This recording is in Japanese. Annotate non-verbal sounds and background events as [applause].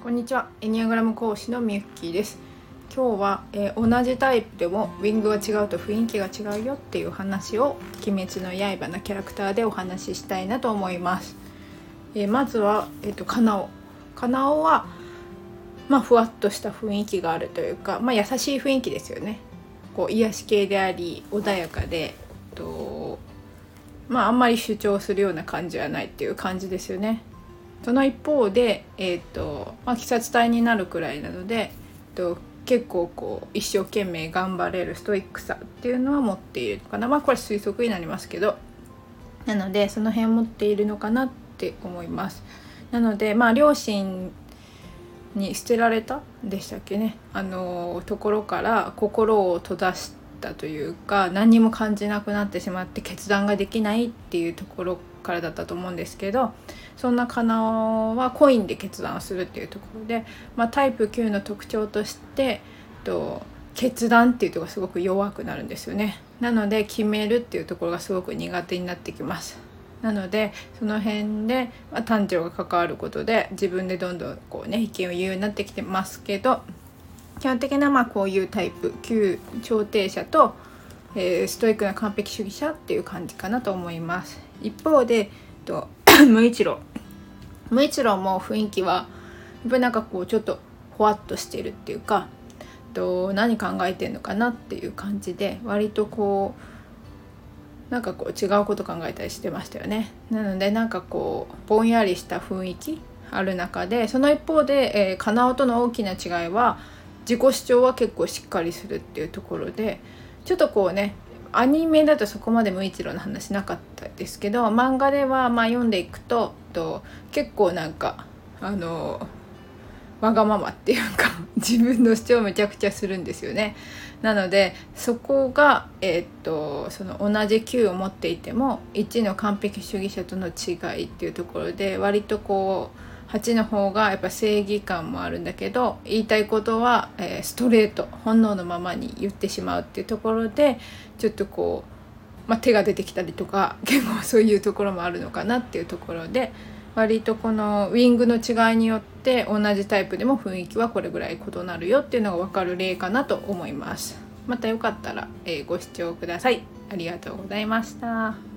こんにちは。エニアグラム講師のみゆきです。今日は、えー、同じタイプでもウィングが違うと雰囲気が違うよっていう話を「鬼滅の刃」のキャラクターでお話ししたいなと思います、えー、まずは、えーと、カナオ。カナオはまあふわっとした雰囲気があるというか、まあ、優しい雰囲気ですよね。こう癒し系であり穏やかでとまああんまり主張するような感じはないっていう感じですよね。その一方で、えーとまあ、鬼殺隊になるくらいなので、えーと、結構こう一生懸命頑張れるストイックさっていうのは持っているのかな。まあこれ推測になりますけど。なのでその辺持っているのかなって思います。なのでまあ両親に捨てられた？でしたっけね。あのところから心を閉ざしてたというか何にも感じなくなってしまって決断ができないっていうところからだったと思うんですけどそんなカナオはコインで決断をするっていうところで、まあ、タイプ9の特徴としてと決断っていうところがすごく弱くなるんですよね。なので決めるっていうところがすごく苦手になってきます。なのでその辺で、まあ、単調が関わることで自分でどんどんこうね意見を言うようになってきてますけど基本的なまあこういうタイプ旧調停者と、えー、ストイックな完璧主義者っていう感じかなと思います。一方でと [coughs] 無一郎。無一郎も雰囲気はやっぱなんかこうちょっとほわっとしてるっていうかと何考えてんのかなっていう感じで割とこうなんかこう違うこと考えたりしてましたよね。なのでなんかこうぼんやりした雰囲気ある中でその一方で、えー、カナオとの大きな違いは自己主張は結構しっかりするっていうところでちょっとこうねアニメだとそこまで無一郎の話なかったですけど漫画ではまあ読んでいくとと結構なんかあのわがままっていうか [laughs] 自分の主張をめちゃくちゃするんですよね。なのでそこが、えー、っとその同じ9を持っていても1の完璧主義者との違いっていうところで割とこう8の方がやっぱ正義感もあるんだけど言いたいことは、えー、ストレート本能のままに言ってしまうっていうところでちょっとこう、まあ、手が出てきたりとか [laughs] 結構そういうところもあるのかなっていうところで割とこのウィングの違いによって同じタイプでも雰囲気はこれぐらい異なるよっていうのが分かる例かなと思います。またよかったら、えー、ご視聴ください。ありがとうございました。